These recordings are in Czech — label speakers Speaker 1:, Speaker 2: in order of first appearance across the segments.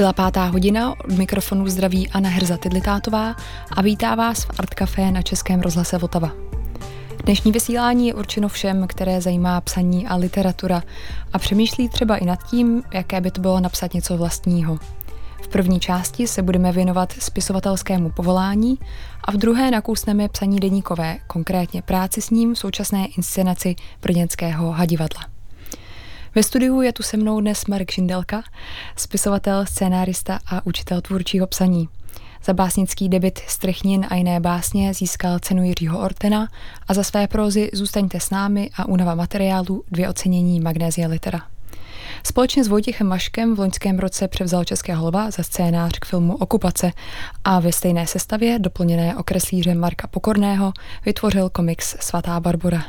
Speaker 1: Byla pátá hodina, od mikrofonu zdraví Anna Herza Tidlitátová a vítá vás v Art Café na Českém rozhlase Votava. Dnešní vysílání je určeno všem, které zajímá psaní a literatura a přemýšlí třeba i nad tím, jaké by to bylo napsat něco vlastního. V první části se budeme věnovat spisovatelskému povolání a v druhé nakousneme psaní deníkové, konkrétně práci s ním v současné inscenaci brněnského hadivadla. Ve studiu je tu se mnou dnes Marek Žindelka, spisovatel, scénárista a učitel tvůrčího psaní. Za básnický debit Strechnin a jiné básně získal cenu Jiřího Ortena a za své prózy Zůstaňte s námi a únava materiálu dvě ocenění Magnézia Litera. Společně s Vojtěchem Maškem v loňském roce převzal České holva za scénář k filmu Okupace a ve stejné sestavě, doplněné okreslířem Marka Pokorného, vytvořil komiks Svatá Barbora.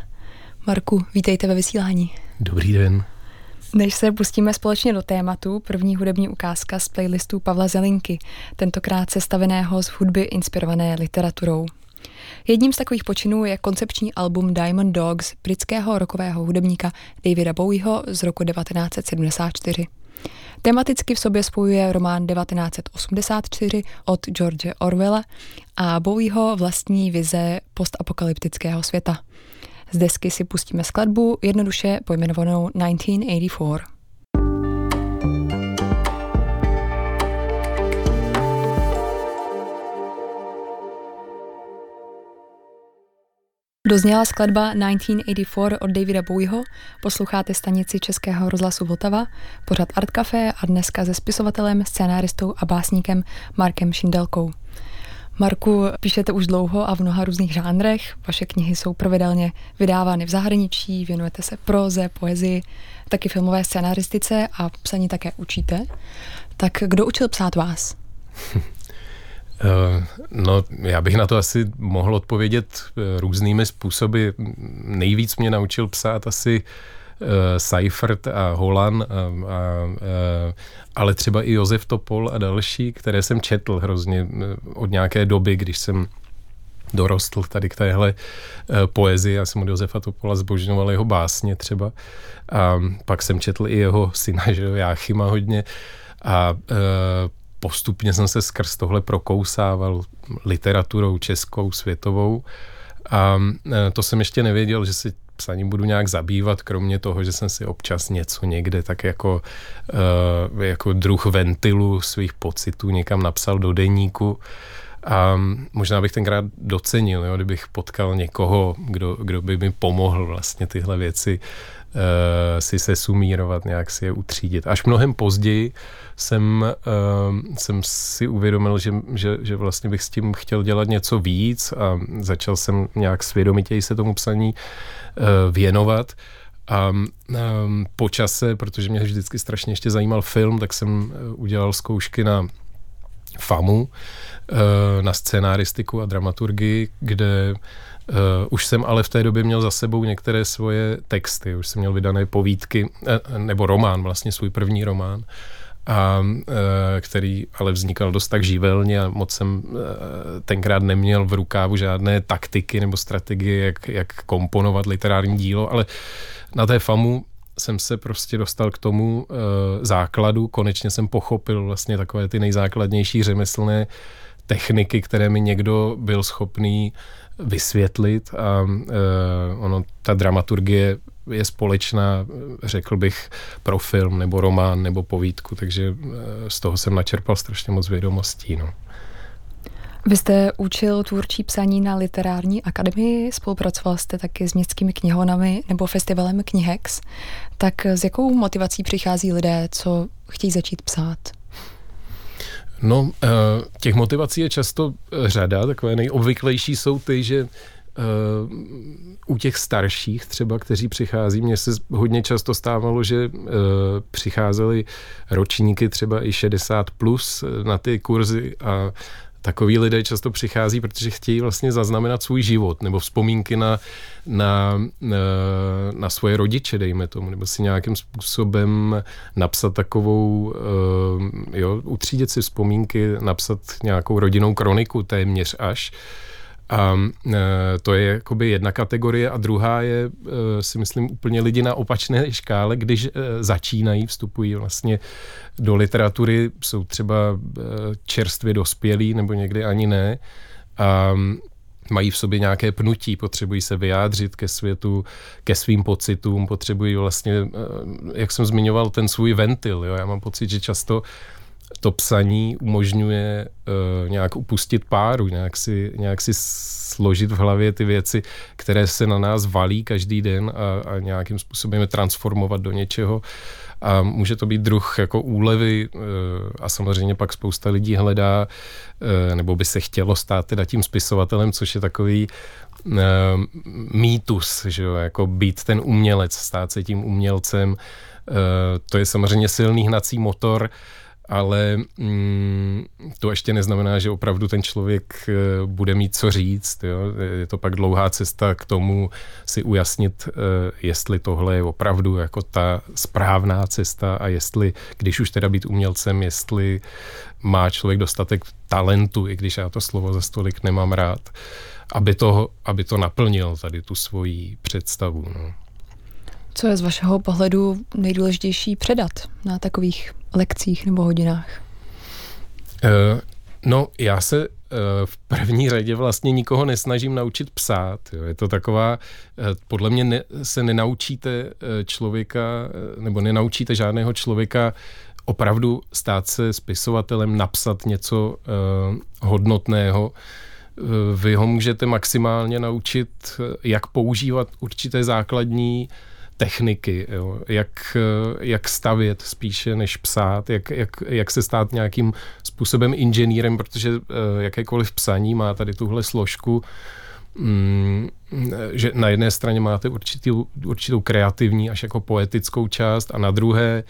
Speaker 1: Marku, vítejte ve vysílání.
Speaker 2: Dobrý den.
Speaker 1: Než se pustíme společně do tématu, první hudební ukázka z playlistu Pavla Zelinky, tentokrát sestaveného z hudby inspirované literaturou. Jedním z takových počinů je koncepční album Diamond Dogs britského rokového hudebníka Davida Bowieho z roku 1974. Tematicky v sobě spojuje román 1984 od George Orwella a Bowieho vlastní vize postapokalyptického světa – z desky si pustíme skladbu jednoduše pojmenovanou 1984. Dozněla skladba 1984 od Davida Bowieho, posloucháte stanici Českého rozhlasu Vltava, pořad Art Café a dneska se spisovatelem, scénáristou a básníkem Markem Šindelkou. Marku, píšete už dlouho a v mnoha různých žánrech. Vaše knihy jsou pravidelně vydávány v zahraničí, věnujete se proze, poezii, taky filmové scénaristice a psaní také učíte. Tak kdo učil psát vás?
Speaker 2: Eh, no, já bych na to asi mohl odpovědět eh, různými způsoby. Nejvíc mě naučil psát asi Eh, Seifert a Holan, a, a, a, ale třeba i Josef Topol a další, které jsem četl hrozně eh, od nějaké doby, když jsem dorostl tady k téhle poezii. Já jsem od Josefa Topola zbožňoval jeho básně třeba. A pak jsem četl i jeho syna, že jo, Jáchyma hodně. A uh, postupně jsem se skrz tohle prokousával literaturou českou, světovou. A uh, to jsem ještě nevěděl, že se psaním budu nějak zabývat, kromě toho, že jsem si občas něco někde tak jako, uh, jako druh ventilu svých pocitů někam napsal do deníku. A možná bych tenkrát docenil, jo, kdybych potkal někoho, kdo, kdo by mi pomohl vlastně tyhle věci si se sumírovat, nějak si je utřídit. Až mnohem později jsem, uh, jsem si uvědomil, že, že, že vlastně bych s tím chtěl dělat něco víc a začal jsem nějak svědomitěji se tomu psaní uh, věnovat. A um, po čase, protože mě vždycky strašně ještě zajímal film, tak jsem udělal zkoušky na FAMu, na scénáristiku a dramaturgii, kde Uh, už jsem ale v té době měl za sebou některé svoje texty, už jsem měl vydané povídky, uh, nebo román, vlastně svůj první román, a, uh, který ale vznikal dost tak živelně a moc jsem tenkrát neměl v rukávu žádné taktiky nebo strategie, jak, jak komponovat literární dílo, ale na té FAMu jsem se prostě dostal k tomu uh, základu, konečně jsem pochopil vlastně takové ty nejzákladnější řemeslné techniky, které mi někdo byl schopný vysvětlit a uh, ono, ta dramaturgie je společná, řekl bych, pro film nebo román nebo povídku, takže uh, z toho jsem načerpal strašně moc vědomostí. No.
Speaker 1: Vy jste učil tvůrčí psaní na literární akademii, spolupracoval jste taky s městskými knihovnami nebo festivalem Knihex. Tak s jakou motivací přichází lidé, co chtějí začít psát?
Speaker 2: No, eh, těch motivací je často eh, řada, takové nejobvyklejší jsou ty, že Uh, u těch starších třeba, kteří přichází, mně se hodně často stávalo, že přicházely ročníky třeba i 60 plus na ty kurzy a takový lidé často přichází, protože chtějí vlastně zaznamenat svůj život nebo vzpomínky na, na, na, na svoje rodiče, dejme tomu, nebo si nějakým způsobem napsat takovou, uh, jo, utřídit si vzpomínky, napsat nějakou rodinnou kroniku téměř až. A to je jakoby jedna kategorie a druhá je, si myslím, úplně lidi na opačné škále, když začínají, vstupují vlastně do literatury, jsou třeba čerstvě dospělí nebo někdy ani ne. A mají v sobě nějaké pnutí, potřebují se vyjádřit ke světu, ke svým pocitům, potřebují vlastně, jak jsem zmiňoval, ten svůj ventil. Jo? Já mám pocit, že často to psaní umožňuje uh, nějak upustit páru, nějak si, nějak si složit v hlavě ty věci, které se na nás valí každý den a, a nějakým způsobem je transformovat do něčeho. A může to být druh jako úlevy uh, a samozřejmě pak spousta lidí hledá, uh, nebo by se chtělo stát teda tím spisovatelem, což je takový mýtus, že jo, jako být ten umělec, stát se tím umělcem. To je samozřejmě silný hnací motor, ale mm, to ještě neznamená, že opravdu ten člověk eh, bude mít co říct. Jo? Je to pak dlouhá cesta k tomu si ujasnit, eh, jestli tohle je opravdu jako ta správná cesta a jestli, když už teda být umělcem, jestli má člověk dostatek talentu, i když já to slovo za stolik nemám rád, aby to, aby to naplnil tady tu svoji představu. No.
Speaker 1: Co je z vašeho pohledu nejdůležitější předat na takových lekcích nebo hodinách?
Speaker 2: Uh, no, já se uh, v první řadě vlastně nikoho nesnažím naučit psát. Jo. Je to taková, uh, podle mě ne, se nenaučíte člověka, nebo nenaučíte žádného člověka opravdu stát se spisovatelem, napsat něco uh, hodnotného. Vy ho můžete maximálně naučit, jak používat určité základní uh, techniky, jo, jak, jak stavět spíše než psát, jak, jak, jak se stát nějakým způsobem inženýrem, protože eh, jakékoliv psaní má tady tuhle složku, mm, že na jedné straně máte určitou, určitou kreativní až jako poetickou část a na druhé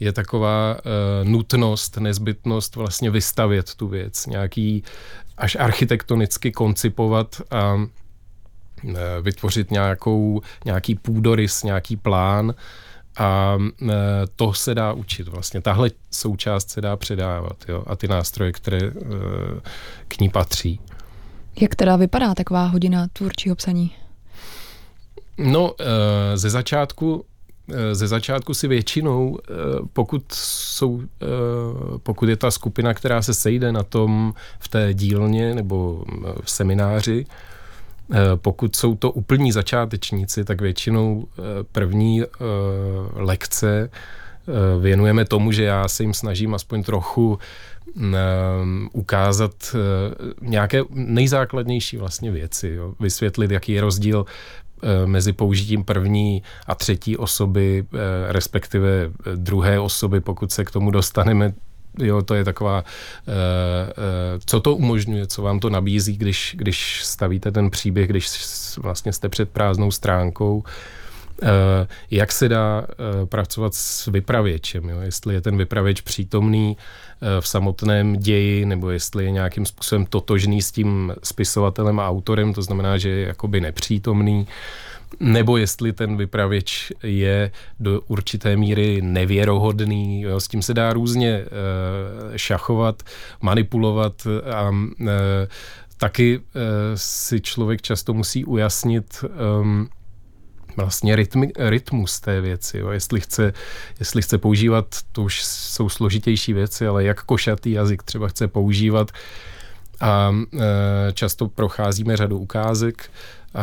Speaker 2: je taková uh, nutnost, nezbytnost vlastně vystavět tu věc, nějaký až architektonicky koncipovat a Eh, vytvořit nějakou, nějaký půdorys, nějaký plán a eh, to se dá učit vlastně. Tahle součást se dá předávat jo? a ty nástroje, které eh, k ní patří.
Speaker 1: Jak teda vypadá taková hodina tvůrčího psaní?
Speaker 2: No, ze začátku ze začátku si většinou, pokud, jsou, pokud je ta skupina, která se sejde na tom v té dílně nebo v semináři, Eh, pokud jsou to úplní začátečníci, tak většinou eh, první eh, lekce věnujeme tomu, že já se jim snažím aspoň trochu ukázat nějaké nejzákladnější vlastně věci, jo. vysvětlit, jaký je rozdíl mezi použitím první a třetí osoby, respektive druhé osoby, pokud se k tomu dostaneme jo, to je taková, uh, uh, co to umožňuje, co vám to nabízí, když, když stavíte ten příběh, když vlastně jste před prázdnou stránkou, uh, jak se dá pracovat s vypravěčem, jo? jestli je ten vypravěč přítomný v samotném ději, nebo jestli je nějakým způsobem totožný s tím spisovatelem a autorem, to znamená, že je jakoby nepřítomný. Uh, nebo jestli ten vypravěč je do určité míry nevěrohodný. Jo, s tím se dá různě e, šachovat, manipulovat a e, taky e, si člověk často musí ujasnit e, vlastně rytmi, rytmus té věci. Jo. Jestli, chce, jestli chce používat, to už jsou složitější věci, ale jak košatý jazyk třeba chce používat. A často procházíme řadu ukázek,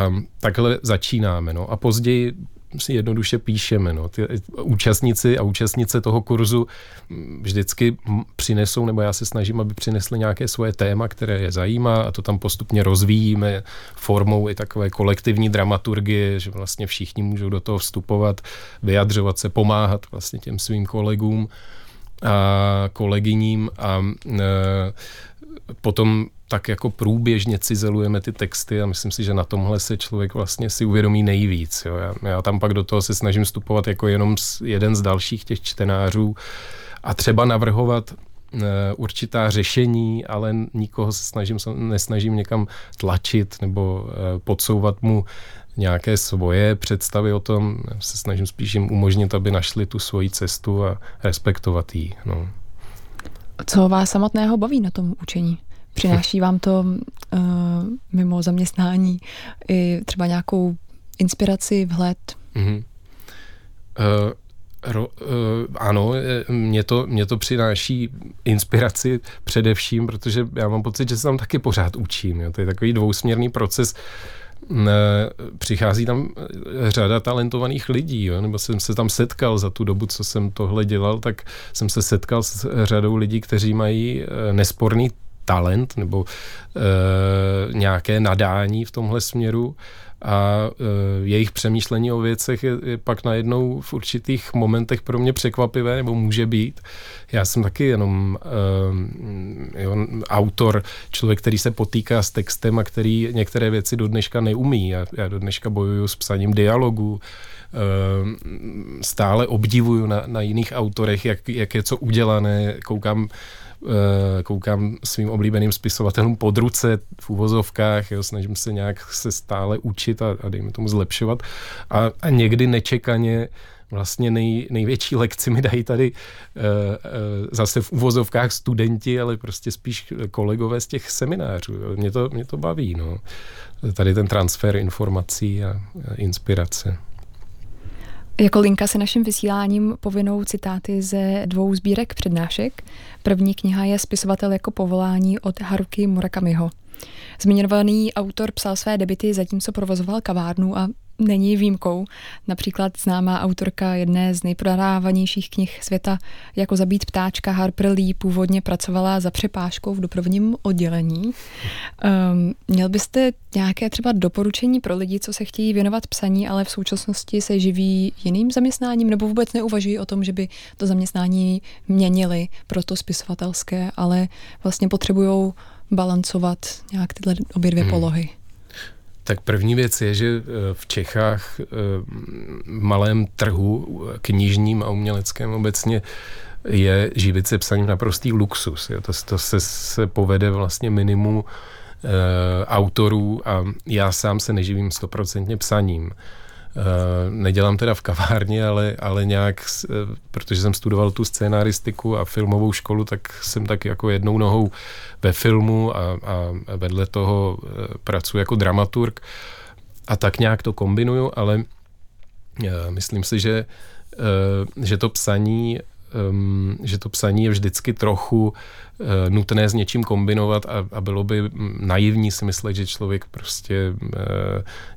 Speaker 2: Um, takhle začínáme. No. A později si jednoduše píšeme. No. Ty účastníci a účastnice toho kurzu mm, vždycky přinesou, nebo já se snažím, aby přinesli nějaké svoje téma, které je zajímá a to tam postupně rozvíjíme formou i takové kolektivní dramaturgie, že vlastně všichni můžou do toho vstupovat, vyjadřovat se, pomáhat vlastně těm svým kolegům a kolegyním a e, potom tak jako průběžně cizelujeme ty texty a myslím si, že na tomhle se člověk vlastně si uvědomí nejvíc. Jo. Já, já tam pak do toho se snažím vstupovat jako jenom z, jeden z dalších těch čtenářů a třeba navrhovat uh, určitá řešení, ale nikoho se snažím, nesnažím někam tlačit nebo uh, podsouvat mu nějaké svoje představy o tom. Já se snažím spíš jim umožnit, aby našli tu svoji cestu a respektovat ji. No.
Speaker 1: Co vás samotného baví na tom učení? Přináší vám to uh, mimo zaměstnání i třeba nějakou inspiraci, vhled? Mm-hmm.
Speaker 2: Uh, Ro, uh, ano, mě to, mě to přináší inspiraci především, protože já mám pocit, že se tam taky pořád učím. Jo. To je takový dvousměrný proces. Přichází tam řada talentovaných lidí, jo. nebo jsem se tam setkal za tu dobu, co jsem tohle dělal, tak jsem se setkal s řadou lidí, kteří mají nesporný talent nebo e, nějaké nadání v tomhle směru a e, jejich přemýšlení o věcech je, je pak najednou v určitých momentech pro mě překvapivé, nebo může být. Já jsem taky jenom e, jo, autor, člověk, který se potýká s textem a který některé věci do dneška neumí. Já, já do dneška bojuju s psaním dialogu, stále obdivuju na, na jiných autorech, jak, jak je co udělané, koukám Eh, koukám svým oblíbeným spisovatelům pod ruce v úvozovkách, jo, snažím se nějak se stále učit a, a dejme tomu zlepšovat a, a někdy nečekaně vlastně nej, největší lekci mi dají tady uh, uh, zase v uvozovkách studenti, ale prostě spíš kolegové z těch seminářů. Mě to, mě to baví, no. Tady ten transfer informací a, a inspirace.
Speaker 1: Jako linka se naším vysíláním povinou citáty ze dvou sbírek přednášek. První kniha je Spisovatel jako povolání od Haruki Murakamiho. Zmiňovaný autor psal své debity zatímco provozoval kavárnu a není výjimkou. Například známá autorka jedné z nejprodávanějších knih světa jako Zabít ptáčka Harper Lee původně pracovala za přepážkou v dopravním oddělení. Um, měl byste nějaké třeba doporučení pro lidi, co se chtějí věnovat psaní, ale v současnosti se živí jiným zaměstnáním nebo vůbec neuvažují o tom, že by to zaměstnání měnili pro to spisovatelské, ale vlastně potřebují balancovat nějak tyhle obě dvě hmm. polohy?
Speaker 2: Tak první věc je, že eh, v Čechách eh, v malém trhu knižním a uměleckém obecně je živit se psaním naprostý luxus. Jo. To, to se, se povede vlastně minimum e, autorů a já sám se neživím stoprocentně psaním. Eh, nedělám teda v kavárně, ale, ale nějak, eh, protože jsem studoval tu scénaristiku a filmovou školu, tak jsem tak jako jednou nohou ve filmu a, a vedle toho eh, pracuji jako dramaturg. A tak nějak to kombinuju, ale myslím si, že, že to psaní um, že to psaní je vždycky trochu uh, nutné s něčím kombinovat a, a bylo by naivní si myslet, že člověk prostě, uh,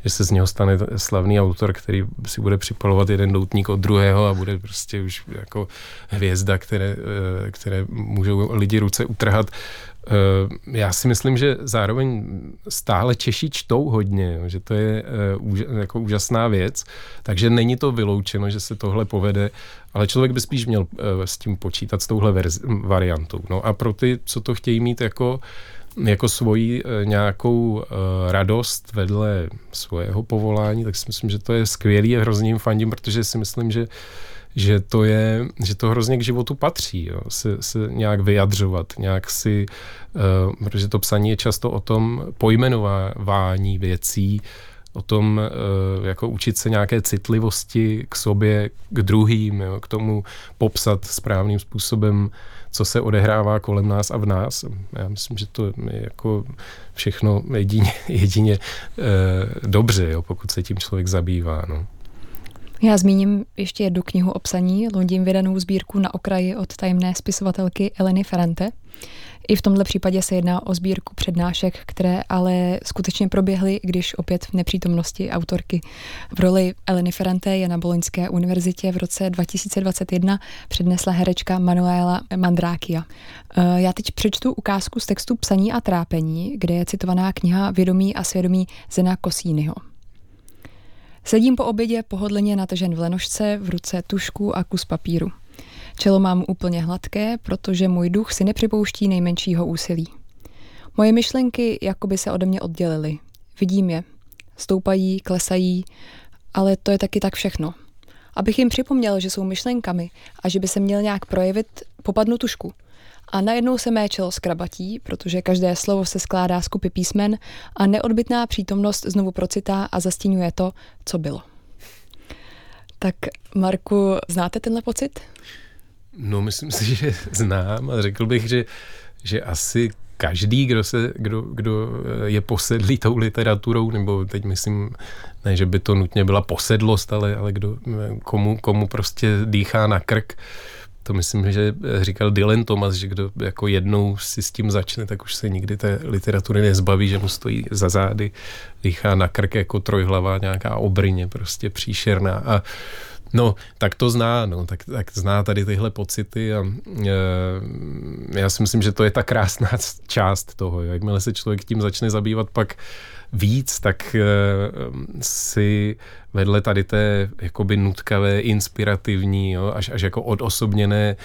Speaker 2: že se z něho stane slavný autor, který si bude připalovat jeden doutník od druhého a bude prostě už jako hvězda, které, uh, které můžou lidi ruce utrhat. Já si myslím, že zároveň stále Češi čtou hodně, že to je jako úžasná věc, takže není to vyloučeno, že se tohle povede ale člověk by spíš měl eh, s tím počítat, s touhle verzi- variantou. No a pro ty, co to chtějí mít jako jako svoji eh, nějakou uh, radost vedle svého povolání, tak si myslím, že to je skvělý a hrozně jim fandím, protože si myslím, že že to je, že to hrozně k životu patří, jo? Se, se nějak vyjadřovat, nějak si, uh, protože to psaní je často o tom pojmenování věcí, o tom eh, jako učit se nějaké citlivosti k sobě, k druhým, jo, k tomu popsat správným způsobem, co se odehrává kolem nás a v nás. Já myslím, že to je jako všechno jedině, jedině eh, dobře, jo, pokud se tím člověk zabývá. No.
Speaker 1: Já zmíním ještě jednu knihu o psaní, lodím vydanou sbírku na okraji od tajemné spisovatelky Eleny Ferrante. I v tomhle případě se jedná o sbírku přednášek, které ale skutečně proběhly, když opět v nepřítomnosti autorky. V roli Eleny Ferrante je na Boloňské univerzitě v roce 2021 přednesla herečka Manuela Mandrákia. Eh, já teď přečtu ukázku z textu Psaní a trápení, kde je citovaná kniha Vědomí a svědomí Zena Kosínyho. Sedím po obědě pohodlně natažen v lenošce, v ruce tušku a kus papíru. Čelo mám úplně hladké, protože můj duch si nepřipouští nejmenšího úsilí. Moje myšlenky jakoby se ode mě oddělily. Vidím je. Stoupají, klesají, ale to je taky tak všechno. Abych jim připomněl, že jsou myšlenkami a že by se měl nějak projevit, popadnu tušku. A najednou se mé čelo skrabatí, protože každé slovo se skládá z kupy písmen a neodbitná přítomnost znovu procitá a zastínuje to, co bylo. Tak Marku, znáte tenhle pocit?
Speaker 2: No, myslím si, že znám a řekl bych, že, že asi každý, kdo, se, kdo, kdo je posedlý tou literaturou, nebo teď myslím, ne, že by to nutně byla posedlost, ale, ale kdo, komu, komu prostě dýchá na krk, to myslím, že říkal Dylan Thomas, že kdo jako jednou si s tím začne, tak už se nikdy té literatury nezbaví, že mu stojí za zády, dýchá na krk jako trojhlava nějaká obrině, prostě příšerná. A No, tak to zná, no, tak, tak zná tady tyhle pocity a e, já si myslím, že to je ta krásná část toho. Jakmile se člověk tím začne zabývat pak víc, tak e, si vedle tady té jakoby nutkavé, inspirativní, jo, až, až jako odosobněné e,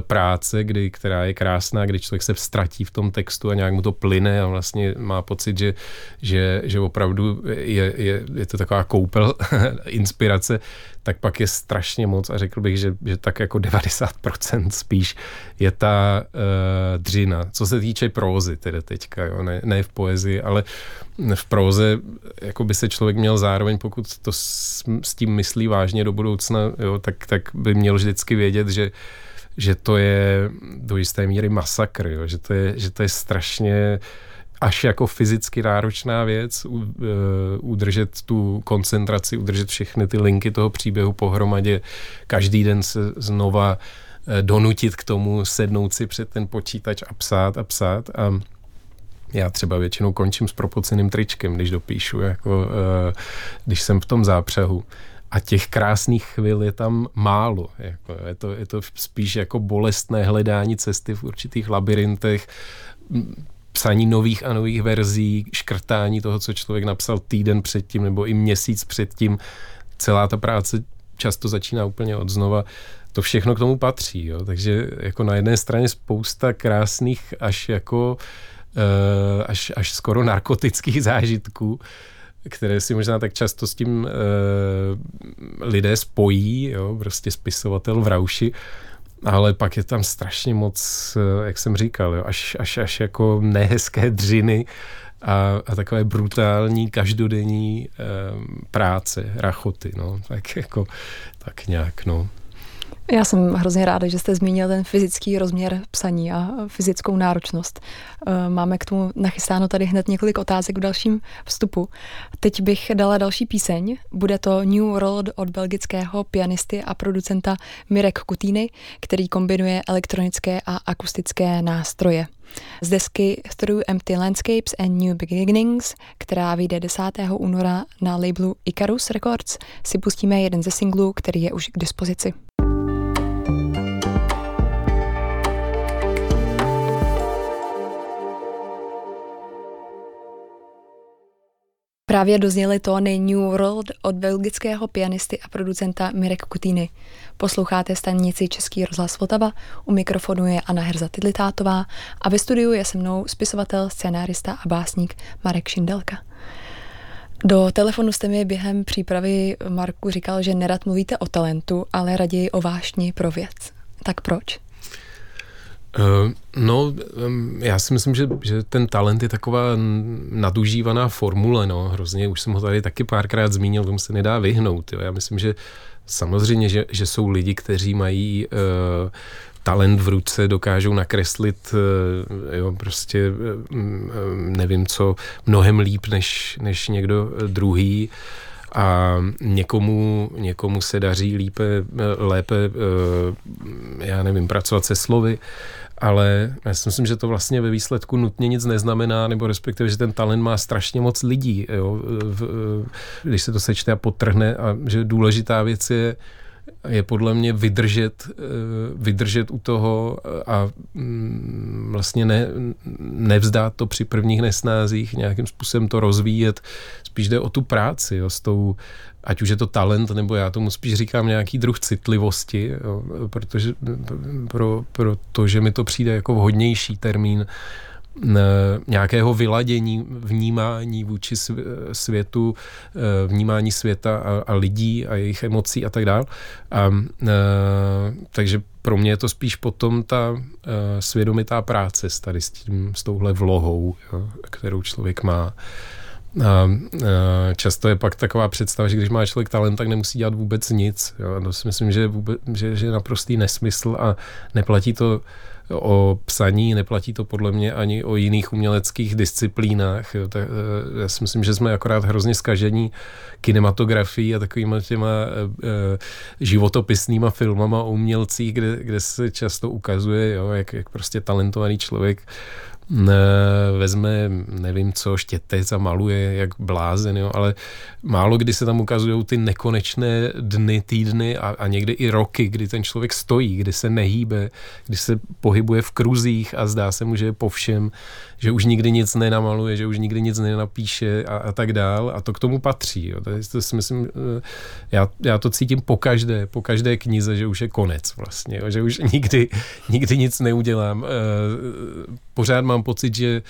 Speaker 2: práce, kdy, která je krásná, kdy člověk se ztratí v tom textu a nějak mu to plyne a vlastně má pocit, že, že, že opravdu je, je, je to taková koupel inspirace, tak pak je strašně moc a řekl bych, že, že tak jako 90% spíš je ta uh, dřina. Co se týče prózy tedy teďka, jo, ne, ne v poezii, ale v próze jako by se člověk měl zároveň, pokud to s, s tím myslí vážně do budoucna, jo, tak, tak by měl vždycky vědět, že že to je do jisté míry masakr, jo, že, to je, že to je strašně uh, až jako fyzicky náročná věc, e, udržet tu koncentraci, udržet všechny ty linky toho příběhu pohromadě, každý den se znova e, donutit k tomu, sednout si před ten počítač a psát a psát a já třeba většinou končím s propoceným tričkem, když dopíšu, jako, e, když jsem v tom zápřehu. A těch krásných chvil je tam málo. Jako, je, to, je to spíš jako bolestné hledání cesty v určitých labirintech psaní nových a nových verzí, škrtání toho, co člověk napsal týden předtím nebo i měsíc předtím. Celá ta práce často začíná úplně od znova. To všechno k tomu patří. Jo? Takže jako na jedné straně spousta krásných až jako uh, až, až skoro narkotických zážitků, které si možná tak často s tím uh, lidé spojí, jo? prostě spisovatel v rauši, ale pak je tam strašně moc, eh, jak jsem říkal, jo, až, až, až jako nehezké dřiny a, a takové brutální každodenní um, práce, rachoty, no, tak jako, tak nějak, no.
Speaker 1: Já jsem hrozně ráda, že jste zmínil ten fyzický rozměr psaní a fyzickou náročnost. Eh, máme k tomu nachystáno tady hned několik otázek v dalším vstupu. Teď bych dala další píseň. Bude to New World od belgického pianisty a producenta Mirek Kutýny, který kombinuje elektronické a akustické nástroje. Z desky Through Empty Landscapes and New Beginnings, která vyjde 10. února na labelu Icarus Records, si pustíme jeden ze singlů, který je už k dispozici. Právě dozněly tóny New World od belgického pianisty a producenta Mirek Kutýny. Posloucháte stanici Český rozhlas Vltava, u mikrofonu je Anna Herza Tidlitátová a ve studiu je se mnou spisovatel, scénárista a básník Marek Šindelka. Do telefonu jste mi během přípravy, Marku, říkal, že nerad mluvíte o talentu, ale raději o vášni pro věc. Tak proč?
Speaker 2: Uh, no, já si myslím, že, že ten talent je taková nadužívaná formule, no, hrozně, už jsem ho tady taky párkrát zmínil, tomu se nedá vyhnout, jo. já myslím, že samozřejmě, že, že jsou lidi, kteří mají uh, talent v ruce, dokážou nakreslit, uh, jo, prostě uh, nevím co, mnohem líp než, než někdo druhý, a někomu, někomu se daří lípe, lépe, já nevím, pracovat se slovy, ale já si myslím, že to vlastně ve výsledku nutně nic neznamená, nebo respektive, že ten talent má strašně moc lidí, jo, v, když se to sečte a potrhne a že důležitá věc je, je podle mě vydržet, eh, vydržet u toho a mm, vlastně ne, nevzdát to při prvních nesnázích, nějakým způsobem to rozvíjet. Spíš jde o tu práci jo, s tou, ať už je to talent, nebo já tomu spíš říkám nějaký druh citlivosti, jo, protože pro, pro to, že mi to přijde jako vhodnější termín, nějakého vyladění, vnímání vůči světu, e, vnímání světa a, a lidí a jejich emocí a tak dále. A, takže pro mě je to spíš potom ta svědomitá práce s tady s, tím, s touhle vlohou, jo, kterou člověk má. A, často je pak taková představa, že když má člověk talent, tak nemusí dělat vůbec nic. Jo. A to si myslím, že vůbec, že, že je naprostý nesmysl a neplatí to o psaní, neplatí to podle mě ani o jiných uměleckých disciplínách. Jo. Tak, eh, já si myslím, že jsme akorát hrozně skažení kinematografií a takovýma těma e, životopisnýma filmama o umělcích, kde, kde se často ukazuje, jo, jak, jak prostě talentovaný člověk vezme, nevím co, štětec a maluje jak blázen, jo, ale málo kdy se tam ukazují ty nekonečné dny, týdny a, a někdy i roky, kdy ten člověk stojí, kdy se nehýbe, kdy se pohybuje v kruzích a zdá se mu, že je po všem, že už nikdy nic nenamaluje, že už nikdy nic nenapíše a, a tak dál a to k tomu patří. Jo. To, to si myslím, eh, já, já to cítím po každé, po každé knize, že už je konec vlastně, jo, že už nikdy, nikdy nic neudělám. Eh, pořád mám pocit, že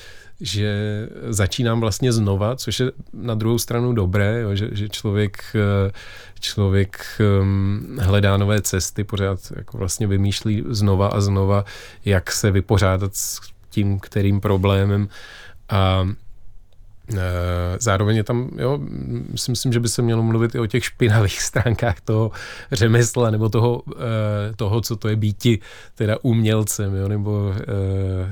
Speaker 2: že začínám vlastně znova, což je na druhou stranu dobré, jo, že, že člověk, eh, člověk um, hledá nové cesty, pořád jako vlastně vymýšlí znova a znova, jak se vypořádat s tím, kterým problémem. A Zároveň je tam, jo, si myslím, že by se mělo mluvit i o těch špinavých stránkách toho řemesla, nebo toho, eh, toho co to je býti teda umělcem, jo, nebo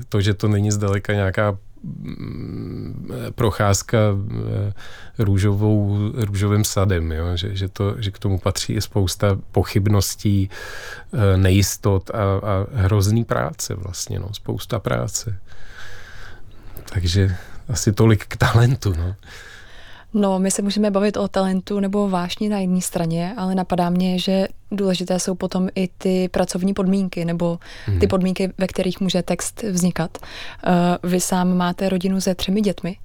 Speaker 2: to, že to není zdaleka nějaká Mm, procházka eh, růžovou, růžovým sadem, jo? Že, že, to, že k tomu patří i spousta pochybností, eh, nejistot a, a hrozný práce vlastně, no, spousta práce. Takže asi tolik k talentu. No.
Speaker 1: No, my se můžeme bavit o talentu nebo vášni na jedné straně, ale napadá mě, že důležité jsou potom i ty pracovní podmínky nebo ty mhm. podmínky, ve kterých může text vznikat. Eh, vy sám máte rodinu se třemi dětmi,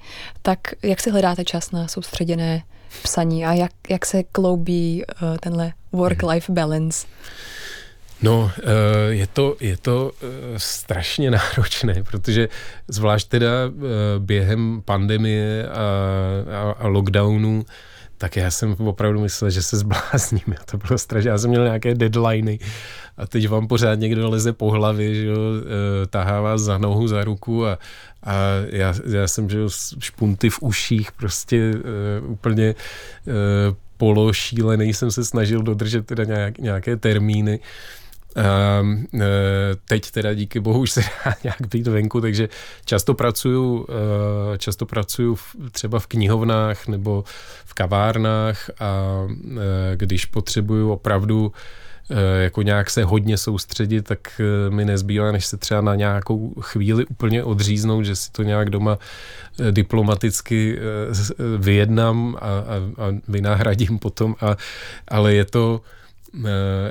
Speaker 1: tak jak si hledáte čas na soustředěné psaní a jak, jak se kloubí eh, tenhle work-life balance?
Speaker 2: No, eh, je to, je to eh, strašně náročné, protože zvlášť teda eh, během pandemie a, a, a lockdownu, tak já jsem opravdu myslel, že se zblázním. To bylo strašně. Já jsem měl nějaké deadliny a teď vám pořád někdo leze po hlavě, že jo, tahá vás za nohu, za ruku a, a já, já jsem žil špunty v uších, prostě úplně pološílený jsem se snažil dodržet teda nějak, nějaké termíny. Um, teď teda díky bohu už se dá nějak být venku, takže často pracuju, uh, často pracuju třeba v knihovnách nebo v kavárnách a uh, když potřebuju opravdu jako nějak se hodně soustředit, tak mi nezbývá, než se třeba na nějakou chvíli úplně odříznout, že si to nějak doma diplomaticky vyjednám a, a, a vynahradím potom, a, ale je to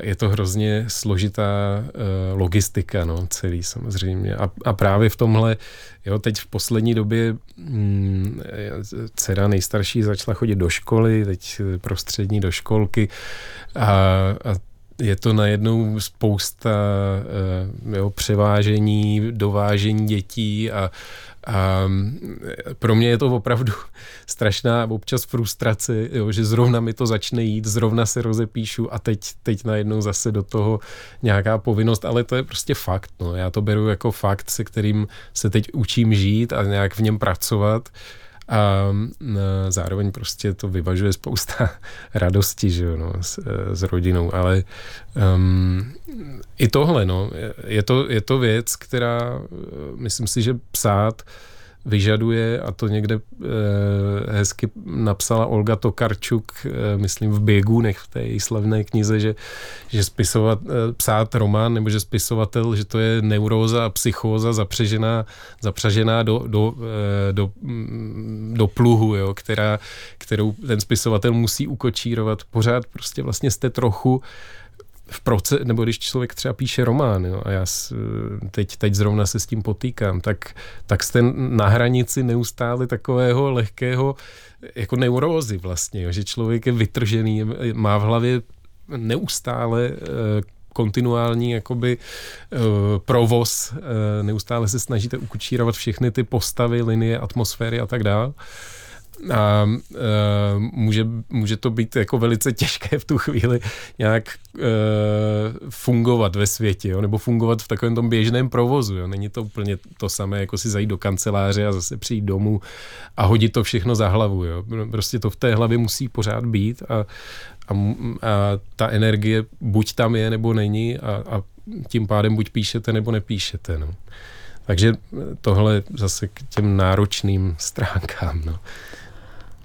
Speaker 2: je to hrozně složitá eh, logistika, no, celý samozřejmě. A, a právě v tomhle, jo, teď v poslední době hm, dcera nejstarší začala chodit do školy, teď prostřední do školky a, a je to najednou spousta eh, jo, převážení, dovážení dětí a, a pro mě je to opravdu strašná občas frustrace, jo, že zrovna mi to začne jít, zrovna se rozepíšu a teď, teď najednou zase do toho nějaká povinnost, ale to je prostě fakt. No. Já to beru jako fakt, se kterým se teď učím žít a nějak v něm pracovat. A zároveň prostě to vyvažuje spousta radosti že jo, no, s, s rodinou, ale um, i tohle, no, je to, je to věc, která myslím si, že psát vyžaduje, a to někde eh, hezky napsala Olga Tokarčuk, eh, myslím v Běgunech, v té její slavné knize, že, že spisovat, eh, psát román, nebo že spisovatel, že to je neuróza a psychóza zapřežená, zapřažená do, do, do, mm, do pluhu, jo, která, kterou ten spisovatel musí ukočírovat. Pořád prostě vlastně jste trochu v proces, nebo když člověk třeba píše román, jo, a já teď, teď zrovna se s tím potýkám, tak, tak jste na hranici neustále takového lehkého jako neurózy vlastně, jo, že člověk je vytržený, má v hlavě neustále eh, kontinuální jakoby provoz, neustále se snažíte ukučírovat všechny ty postavy, linie, atmosféry a tak dále a uh, může, může to být jako velice těžké v tu chvíli nějak uh, fungovat ve světě, jo, nebo fungovat v takovém tom běžném provozu. Jo. Není to úplně to samé, jako si zajít do kanceláře a zase přijít domů a hodit to všechno za hlavu. Jo. Prostě to v té hlavě musí pořád být a, a, a ta energie buď tam je, nebo není a, a tím pádem buď píšete, nebo nepíšete. No. Takže tohle zase k těm náročným stránkám. No.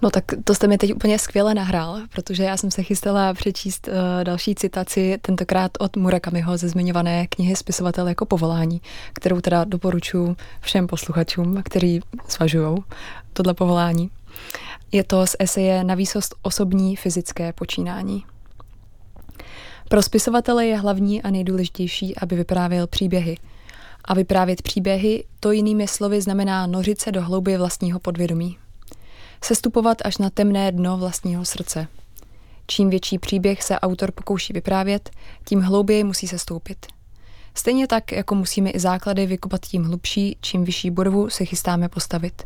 Speaker 1: No tak to jste mi teď úplně skvěle nahrál, protože já jsem se chystala přečíst uh, další citaci, tentokrát od Murakamiho ze zmiňované knihy Spisovatel jako povolání, kterou teda doporučuji všem posluchačům, kteří zvažují tohle povolání. Je to z eseje Na výsost osobní fyzické počínání. Pro spisovatele je hlavní a nejdůležitější, aby vyprávěl příběhy. A vyprávět příběhy, to jinými slovy znamená nořit se do hlouby vlastního podvědomí sestupovat až na temné dno vlastního srdce. Čím větší příběh se autor pokouší vyprávět, tím hlouběji musí se stoupit. Stejně tak, jako musíme i základy vykopat tím hlubší, čím vyšší borvu se chystáme postavit.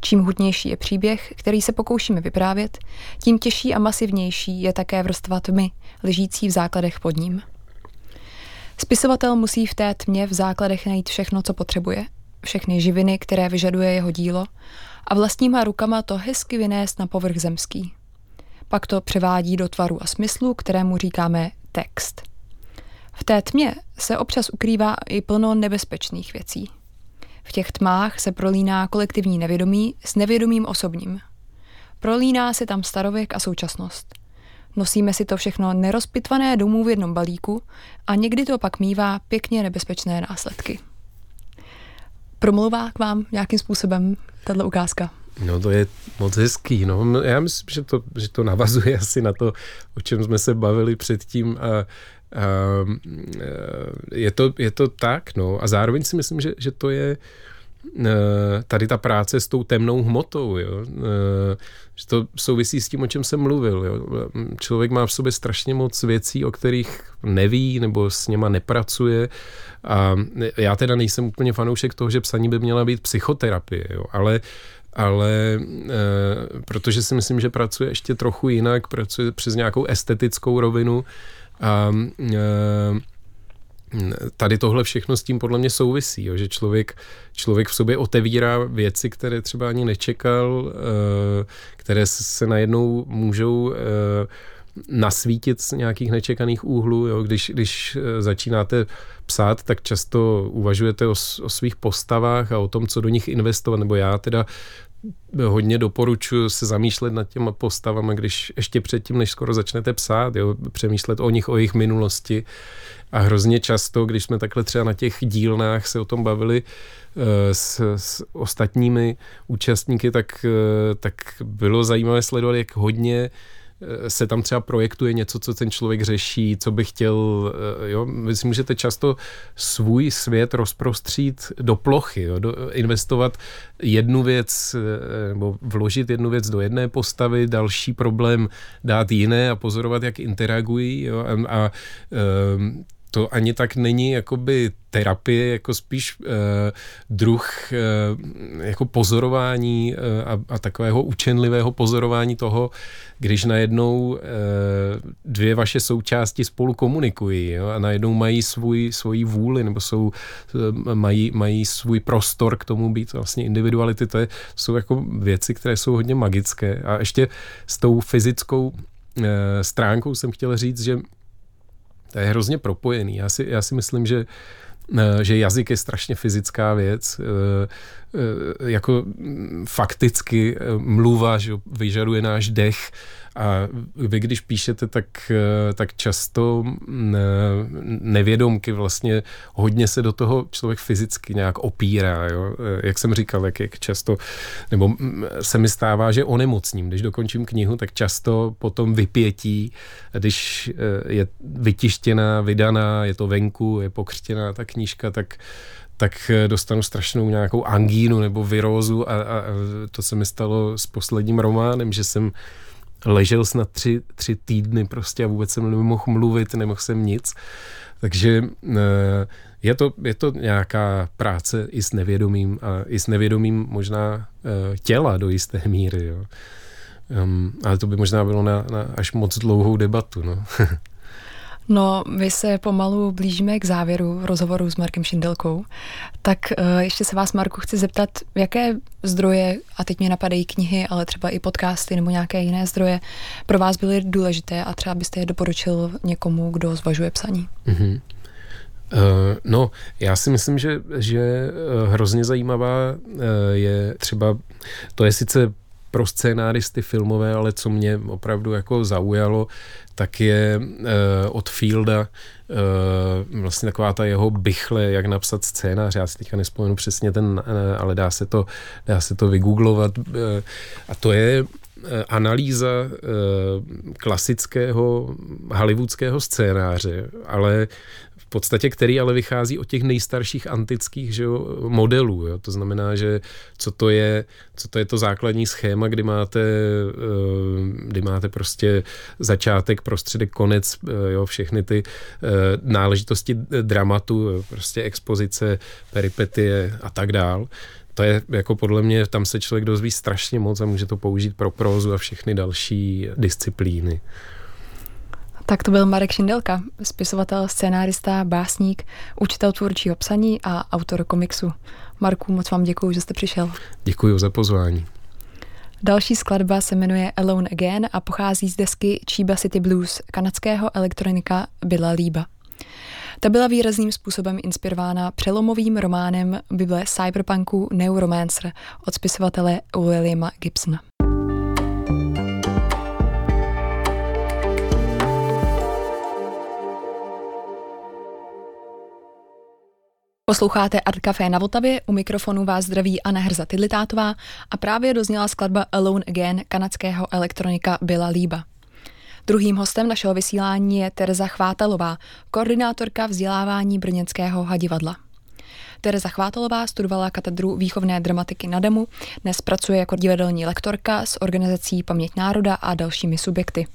Speaker 1: Čím hutnější je příběh, který se pokoušíme vyprávět, tím těžší a masivnější je také vrstva tmy, ležící v základech pod ním. Spisovatel musí v té tmě v základech najít všechno, co potřebuje, všechny živiny, které vyžaduje jeho dílo, a vlastníma rukama to hezky vynést na povrch zemský. Pak to převádí do tvaru a smyslu, kterému říkáme text. V té tmě se občas ukrývá i plno nebezpečných věcí. V těch tmách se prolíná kolektivní nevědomí s nevědomým osobním. Prolíná se tam starověk a současnost. Nosíme si to všechno nerozpitvané domů v jednom balíku a někdy to pak mívá pěkně nebezpečné následky. Promluvá k vám nějakým způsobem tato ukázka?
Speaker 2: No to je moc hezký. No. Já myslím, že to, že to navazuje asi na to, o čem jsme se bavili předtím a, a je, to, je to tak, no. A zároveň si myslím, že, že to je e, tady ta práce s tou temnou hmotou, jo. E, že to souvisí s tím, o čem jsem mluvil. Jo. Člověk má v sobě strašně moc věcí, o kterých neví nebo s něma nepracuje a já teda nejsem úplně fanoušek toho, že psaní by měla být psychoterapie, jo, ale ale e, protože si myslím, že pracuje ještě trochu jinak, pracuje přes nějakou estetickou rovinu a e, tady tohle všechno s tím podle mě souvisí, jo, že člověk, člověk v sobě otevírá věci, které třeba ani nečekal, e, které se najednou můžou e, nasvítit z nějakých nečekaných úhlů. Jo? Když, když začínáte psát, tak často uvažujete o, o svých postavách a o tom, co do nich investovat, nebo já teda hodně doporučuji se zamýšlet nad těma postavami, když ještě předtím, než skoro začnete psát, jo, přemýšlet o nich, o jejich minulosti. A hrozně často, když jsme takhle třeba na těch dílnách se o tom bavili uh, s, s ostatními účastníky, tak, uh, tak bylo zajímavé sledovat, jak hodně se tam třeba projektuje něco, co ten člověk řeší, co by chtěl, eh, jo, vy si můžete často svůj svět rozprostřít do plochy, jo, do, investovat jednu věc, eh, nebo vložit jednu věc do jedné postavy, další problém dát jiné a pozorovat, jak interagují, jo, a, a um, to ani tak není jakoby terapie, jako spíš uh, druh uh, jako pozorování uh, a, a takového učenlivého pozorování toho, když najednou uh, dvě vaše součásti spolu komunikují jo, a najednou mají svůj, svoji vůli nebo jsou, uh, mají, mají svůj prostor k tomu být vlastně individuality. To je, jsou jako věci, které jsou hodně magické. A ještě s tou fyzickou uh, stránkou jsem chtěl říct, že to je hrozně propojený. Já si, já si myslím, že eh, že jazyk je strašně fyzická věc, eh, eh, jako fakticky mluva, že vyžaduje náš dech, a vy, když píšete, tak, eh, tak často mm, eh, nevědomky vlastně hodně se do toho člověk fyzicky nějak opírá. Jo? Eh, jak jsem říkal, jak, jak často, nebo mm, se mi stává, že onemocním. Když dokončím knihu, tak často potom vypětí, když je vytištěná, vydaná, je to venku, je pokřtěná ta knížka, tak tak dostanu strašnou nějakou angínu nebo virózu a, a to se mi stalo s posledním románem, že jsem ležel snad tři, tři týdny prostě a vůbec jsem nemohl mluvit, nemohl jsem nic. Takže eh, je to, je to nějaká práce i s nevědomím a i s nevědomím možná eh, těla do jisté míry. Jo. Um, ale to by možná bylo na, na až moc dlouhou debatu. No.
Speaker 1: No, my se pomalu blížíme k závěru rozhovoru s Markem Šindelkou. Tak uh, ještě se vás, Marku, chci zeptat, jaké zdroje, a teď mě napadají knihy, ale třeba i podcasty nebo nějaké jiné zdroje, pro vás byly důležité a třeba byste je doporučil někomu, kdo zvažuje psaní? Mm-hmm.
Speaker 2: No, já si myslím, že, že hrozně zajímavá je třeba, to je sice pro scénáristy filmové, ale co mě opravdu jako zaujalo, tak je uh, od Fielda uh, vlastně taková ta jeho bychle, jak napsat scénář. Já si teďka nespomenu přesně ten, uh, ale dá se to, dá se to vygooglovat. Uh, a to je analýza klasického hollywoodského scénáře, ale podstatě, který ale vychází od těch nejstarších antických že jo, modelů. Jo. To znamená, že co to je, co to je to základní schéma, kdy máte, eh, kdy máte prostě začátek, prostředek, konec, eh, jo, všechny ty eh, náležitosti dramatu, prostě expozice, peripetie a tak dál. To je jako podle mě, tam se člověk dozví strašně moc a může to použít pro prózu a všechny další disciplíny.
Speaker 1: Tak to byl Marek Šindelka, spisovatel, scénárista, básník, učitel tvůrčího psaní a autor komiksu. Marku, moc vám děkuji, že jste přišel.
Speaker 2: Děkuji za pozvání.
Speaker 1: Další skladba se jmenuje Alone Again a pochází z desky Chiba City Blues kanadského elektronika Billa Líba. Ta byla výrazným způsobem inspirována přelomovým románem Bible cyberpunku Neuromancer od spisovatele Williama Gibsona. Posloucháte Art Café na Vltavě, u mikrofonu vás zdraví Anna Hrza Tidlitátová a právě dozněla skladba Alone Again kanadského elektronika Bila Líba. Druhým hostem našeho vysílání je Tereza Chvátalová, koordinátorka vzdělávání brněnského hadivadla. Tereza Chvátalová studovala katedru výchovné dramatiky na DEMu, dnes pracuje jako divadelní lektorka s organizací Paměť národa a dalšími subjekty.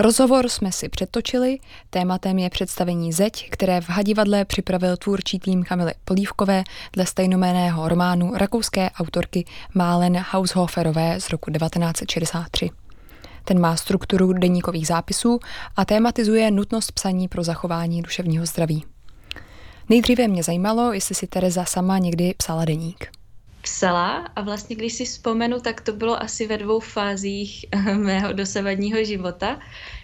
Speaker 1: Rozhovor jsme si přetočili, tématem je představení Zeď, které v Hadivadle připravil tvůrčí tým Kamily Polívkové dle stejnomeného románu rakouské autorky Málen Haushoferové z roku 1963. Ten má strukturu deníkových zápisů a tématizuje nutnost psaní pro zachování duševního zdraví. Nejdříve mě zajímalo, jestli si Tereza sama někdy psala deník
Speaker 3: psala a vlastně když si vzpomenu, tak to bylo asi ve dvou fázích mého dosavadního života.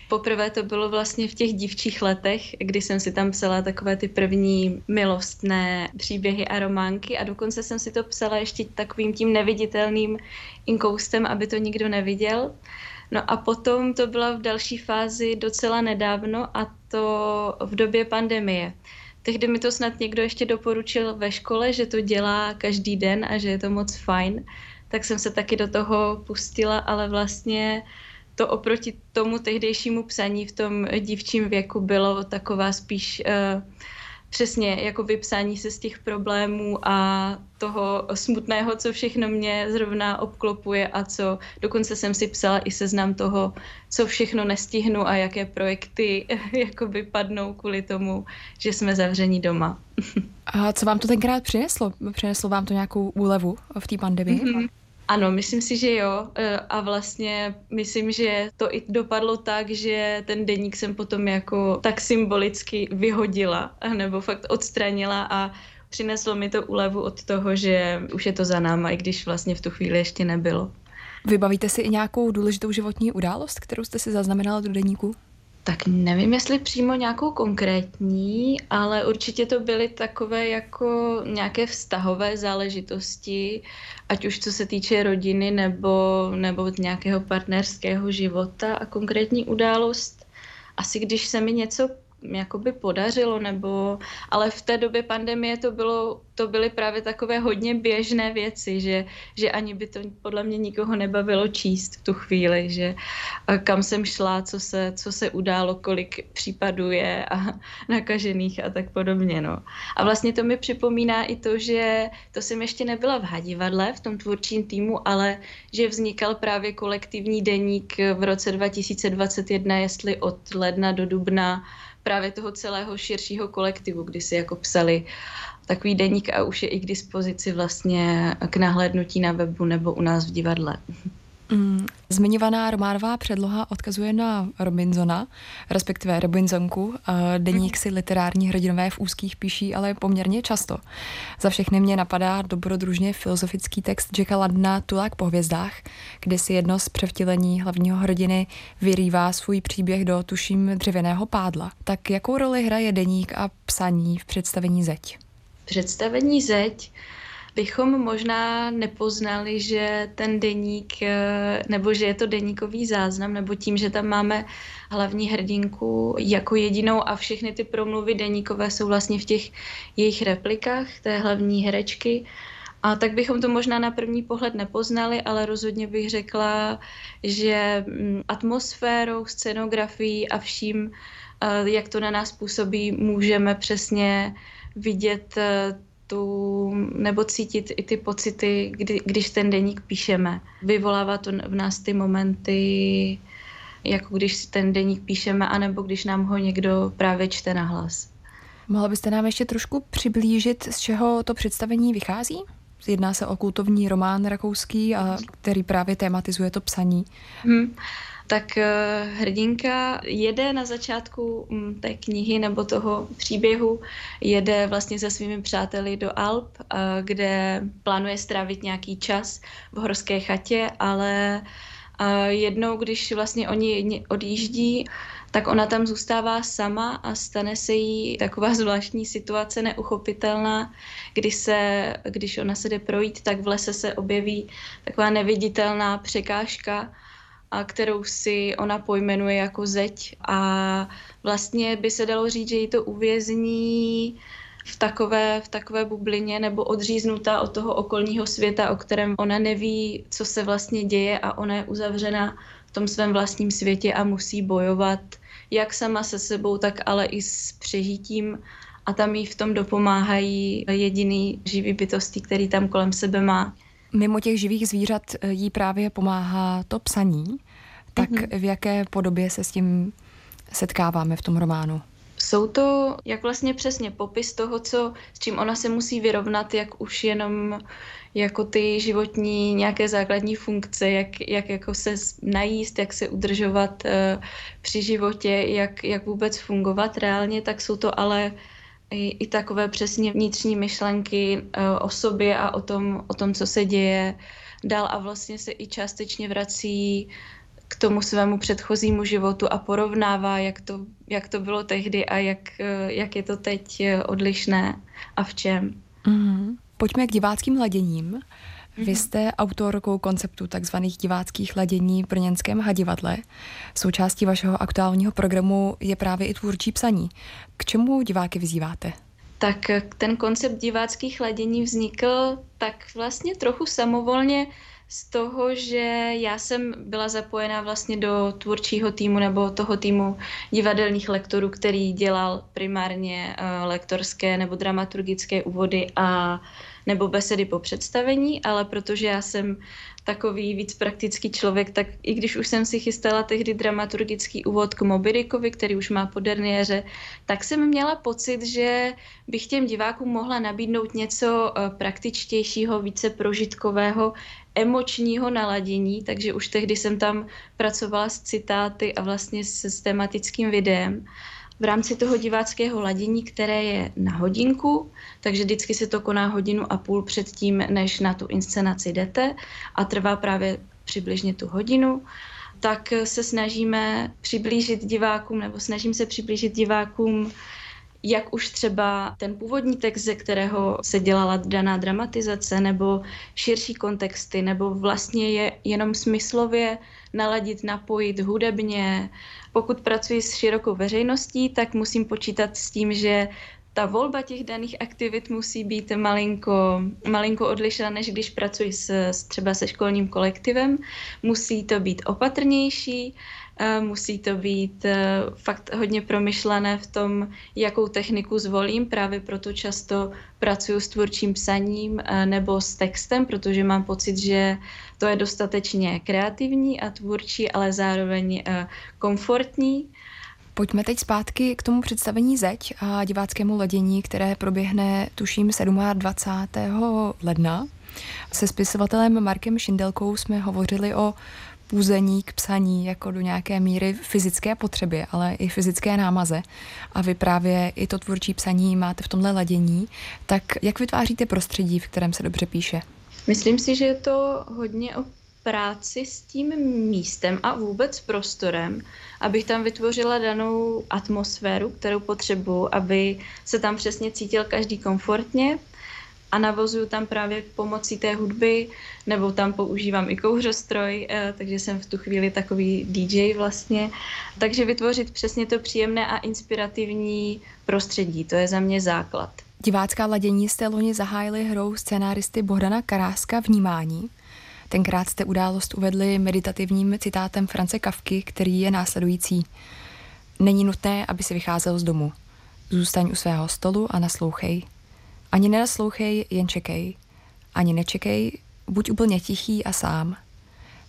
Speaker 3: Poprvé to bylo vlastně v těch dívčích letech, kdy jsem si tam psala takové ty první milostné příběhy a románky a dokonce jsem si to psala ještě takovým tím neviditelným inkoustem, aby to nikdo neviděl. No a potom to byla v další fázi docela nedávno a to v době pandemie. Tehdy mi to snad někdo ještě doporučil ve škole, že to dělá každý den a že je to moc fajn, tak jsem se taky do toho pustila, ale vlastně to oproti tomu tehdejšímu psaní v tom dívčím věku bylo taková spíš uh, přesně jako vypsání se z těch problémů a toho smutného, co všechno mě zrovna obklopuje a co dokonce jsem si psala i seznam toho, co všechno nestihnu a jaké projekty jako vypadnou kvůli tomu, že jsme zavření doma.
Speaker 1: A co vám to tenkrát přineslo? Přineslo vám to nějakou úlevu v té pandemii? Mm-hmm.
Speaker 3: Ano, myslím si, že jo. E, a vlastně myslím, že to i dopadlo tak, že ten deník jsem potom jako tak symbolicky vyhodila, nebo fakt odstranila a přineslo mi to úlevu od toho, že už je to za náma, i když vlastně v tu chvíli ještě nebylo.
Speaker 1: Vybavíte si i nějakou důležitou životní událost, kterou jste si zaznamenala do deníku?
Speaker 3: Tak nevím, jestli přímo nějakou konkrétní, ale určitě to byly takové jako nějaké vztahové záležitosti, ať už co se týče rodiny nebo, nebo nějakého partnerského života a konkrétní událost. Asi když se mi něco jakoby podařilo, nebo, ale v té době pandemie to, bylo, to byly právě takové hodně běžné věci, že, že ani by to podle mě nikoho nebavilo číst v tu chvíli, že kam jsem šla, co se, co se událo, kolik případů je a nakažených a tak podobně. No. A vlastně to mi připomíná i to, že to jsem ještě nebyla v Hadivadle, v tom tvůrčím týmu, ale že vznikal právě kolektivní deník v roce 2021, jestli od ledna do dubna právě toho celého širšího kolektivu, kdy si jako psali takový deník a už je i k dispozici vlastně k nahlédnutí na webu nebo u nás v divadle.
Speaker 1: Mm, zmiňovaná románová předloha odkazuje na Robinsona, respektive Robinsonku. Deník mhm. si literární hrdinové v úzkých píší, ale poměrně často. Za všechny mě napadá dobrodružně filozofický text Jacka Ladna Tulák po hvězdách, kde si jedno z převtělení hlavního hrdiny vyrývá svůj příběh do tuším dřevěného pádla. Tak jakou roli hraje deník a psaní v představení zeď?
Speaker 3: Představení zeď bychom možná nepoznali, že ten deník, eh, nebo že je to deníkový záznam, nebo tím, že tam máme hlavní hrdinku jako jedinou a všechny ty promluvy deníkové jsou vlastně v těch jejich replikách té hlavní herečky. A tak bychom to možná na první pohled nepoznali, ale rozhodně bych řekla, že mm, atmosférou, scenografií a vším, eh, jak to na nás působí, můžeme přesně vidět eh, tu, nebo cítit i ty pocity, kdy, když ten deník píšeme. Vyvolává to v nás ty momenty, jako když ten deník píšeme, anebo když nám ho někdo právě čte na hlas.
Speaker 1: Mohla byste nám ještě trošku přiblížit, z čeho to představení vychází? Jedná se o kultovní román rakouský, a který právě tematizuje to psaní. Hmm
Speaker 3: tak eh, hrdinka jede na začátku mm, té knihy nebo toho příběhu, jede vlastně se svými přáteli do Alp, eh, kde plánuje strávit nějaký čas v horské chatě, ale eh, jednou, když vlastně oni odjíždí, tak ona tam zůstává sama a stane se jí taková zvláštní situace neuchopitelná, kdy se, když ona se jde projít, tak v lese se objeví taková neviditelná překážka, a kterou si ona pojmenuje jako zeď a vlastně by se dalo říct, že jí to uvězní v takové, v takové bublině nebo odříznutá od toho okolního světa, o kterém ona neví, co se vlastně děje a ona je uzavřena v tom svém vlastním světě a musí bojovat jak sama se sebou, tak ale i s přežitím a tam jí v tom dopomáhají jediný živý bytosti, který tam kolem sebe má.
Speaker 1: Mimo těch živých zvířat eh, jí právě pomáhá to psaní. Tak mm-hmm. v jaké podobě se s tím setkáváme v tom románu?
Speaker 3: Jsou to jak vlastně přesně popis toho, co, s čím ona se musí vyrovnat, jak už jenom jako ty životní nějaké základní funkce, jak, jak jako se najíst, jak se udržovat uh, při životě, jak, jak vůbec fungovat reálně, tak jsou to ale i, i takové přesně vnitřní myšlenky uh, o sobě a o tom, o tom, co se děje dál a vlastně se i částečně vrací k tomu svému předchozímu životu a porovnává, jak to, jak to bylo tehdy a jak, uh, jak je to teď odlišné a v čem.
Speaker 1: Mm-hmm. Pojďme k diváckým laděním. Vy mhm. jste autorkou konceptu tzv. diváckých ladění v Brněnském hadivadle. Součástí vašeho aktuálního programu je právě i tvůrčí psaní. K čemu diváky vyzýváte?
Speaker 3: Tak ten koncept diváckých ladění vznikl tak vlastně trochu samovolně z toho, že já jsem byla zapojená vlastně do tvůrčího týmu nebo toho týmu divadelních lektorů, který dělal primárně uh, lektorské nebo dramaturgické úvody a nebo besedy po představení, ale protože já jsem takový víc praktický člověk, tak i když už jsem si chystala tehdy dramaturgický úvod k Mobirikovi, který už má po derniéře, tak jsem měla pocit, že bych těm divákům mohla nabídnout něco eh, praktičtějšího, více prožitkového, emočního naladění, takže už tehdy jsem tam pracovala s citáty a vlastně s, s tematickým videem v rámci toho diváckého ladění, které je na hodinku, takže vždycky se to koná hodinu a půl před tím, než na tu inscenaci jdete a trvá právě přibližně tu hodinu, tak se snažíme přiblížit divákům, nebo snažím se přiblížit divákům jak už třeba ten původní text, ze kterého se dělala daná dramatizace, nebo širší kontexty, nebo vlastně je jenom smyslově naladit, napojit hudebně. Pokud pracuji s širokou veřejností, tak musím počítat s tím, že ta volba těch daných aktivit musí být malinko, malinko odlišná, než když pracuji s, třeba se školním kolektivem. Musí to být opatrnější, Musí to být eh, fakt hodně promyšlené v tom, jakou techniku zvolím. Právě proto často pracuji s tvůrčím psaním eh, nebo s textem, protože mám pocit, že to je dostatečně kreativní a tvůrčí, ale zároveň eh, komfortní.
Speaker 1: Pojďme teď zpátky k tomu představení Zeď a diváckému ledění, které proběhne tuším 27. ledna. Se spisovatelem Markem Šindelkou jsme hovořili o půzení k psaní jako do nějaké míry fyzické potřeby, ale i fyzické námaze. A vy právě i to tvůrčí psaní máte v tomhle ladění. Tak jak vytváříte prostředí, v kterém se dobře píše?
Speaker 3: Myslím si, že je to hodně o práci s tím místem a vůbec prostorem, abych tam vytvořila danou atmosféru, kterou potřebuji, aby se tam přesně cítil každý komfortně a navozuju tam právě pomocí té hudby, nebo tam používám i kouřostroj, eh, takže jsem v tu chvíli takový DJ vlastně. Takže vytvořit přesně to příjemné a inspirativní prostředí, to je za mě základ.
Speaker 1: Divácká ladění jste loni zahájili hrou scenáristy Bohdana Karáska Vnímání. Tenkrát jste událost uvedli meditativním citátem France Kavky, který je následující. Není nutné, aby si vycházel z domu. Zůstaň u svého stolu a naslouchej. Ani nenaslouchej, jen čekej. Ani nečekej, buď úplně tichý a sám.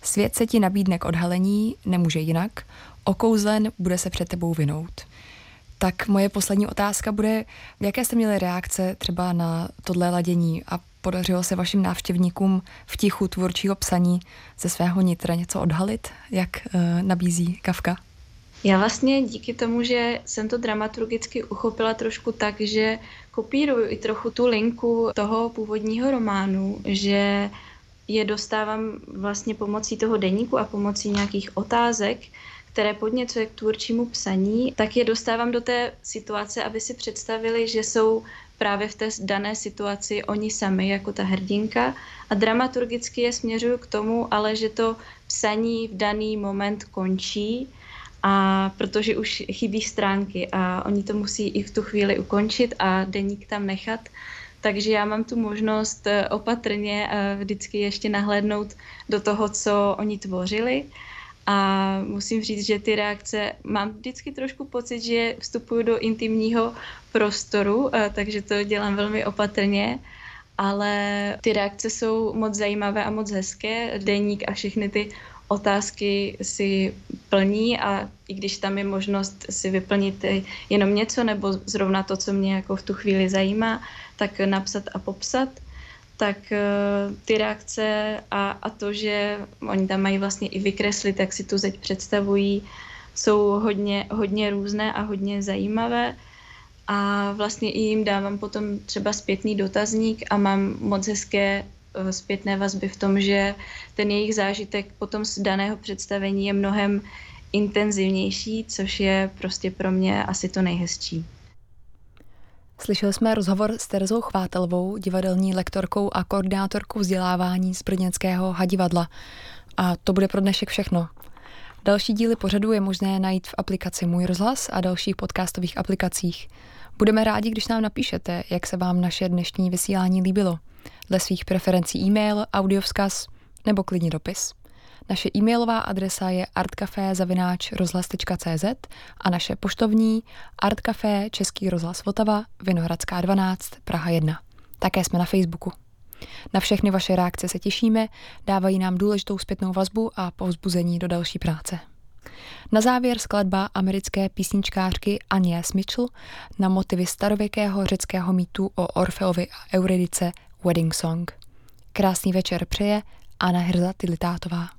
Speaker 1: Svět se ti nabídne k odhalení, nemůže jinak, okouzlen bude se před tebou vinout. Tak moje poslední otázka bude, jaké jste měli reakce třeba na tohle ladění a podařilo se vašim návštěvníkům v tichu tvůrčího psaní ze svého nitra něco odhalit, jak uh, nabízí Kafka?
Speaker 3: Já vlastně díky tomu, že jsem to dramaturgicky uchopila trošku tak, že kopíruju i trochu tu linku toho původního románu, že je dostávám vlastně pomocí toho deníku a pomocí nějakých otázek, které podněcuje k tvůrčímu psaní, tak je dostávám do té situace, aby si představili, že jsou právě v té dané situaci oni sami jako ta hrdinka. A dramaturgicky je směřuju k tomu, ale že to psaní v daný moment končí a protože už chybí stránky a oni to musí i v tu chvíli ukončit a deník tam nechat, takže já mám tu možnost eh, opatrně eh, vždycky ještě nahlédnout do toho, co oni tvořili a musím říct, že ty reakce, mám vždycky trošku pocit, že vstupuju do intimního prostoru, eh, takže to dělám velmi opatrně, ale ty reakce jsou moc zajímavé a moc hezké. Deník a všechny ty otázky si plní a i když tam je možnost si vyplnit jenom něco nebo zrovna to, co mě jako v tu chvíli zajímá, tak napsat a popsat – tak uh, ty reakce a, a to, že oni tam mají vlastně i vykreslit, jak si tu zeď představují, jsou hodně, hodně různé a hodně zajímavé. A vlastně i jim dávám potom třeba zpětný dotazník a mám moc hezké zpětné vazby v tom, že ten jejich zážitek potom z daného představení je mnohem intenzivnější, což je prostě pro mě asi to nejhezčí.
Speaker 1: Slyšeli jsme rozhovor s Terezou Chvátelovou, divadelní lektorkou a koordinátorkou vzdělávání z Brněnského hadivadla. A to bude pro dnešek všechno. Další díly pořadu je možné najít v aplikaci Můj rozhlas a dalších podcastových aplikacích. Budeme rádi, když nám napíšete, jak se vám naše dnešní vysílání líbilo. Dle svých preferencí e-mail, audiovzkaz nebo klidně dopis. Naše e-mailová adresa je artcafé.cz a naše poštovní artcafé Český rozhlas Votava, Vinohradská 12, Praha 1. Také jsme na Facebooku. Na všechny vaše reakce se těšíme, dávají nám důležitou zpětnou vazbu a povzbuzení do další práce. Na závěr skladba americké písničkářky Agnes Mitchell na motivy starověkého řeckého mýtu o Orfeovi a Euridice Wedding Song. Krásný večer přeje Anna Hrza Tilitátová.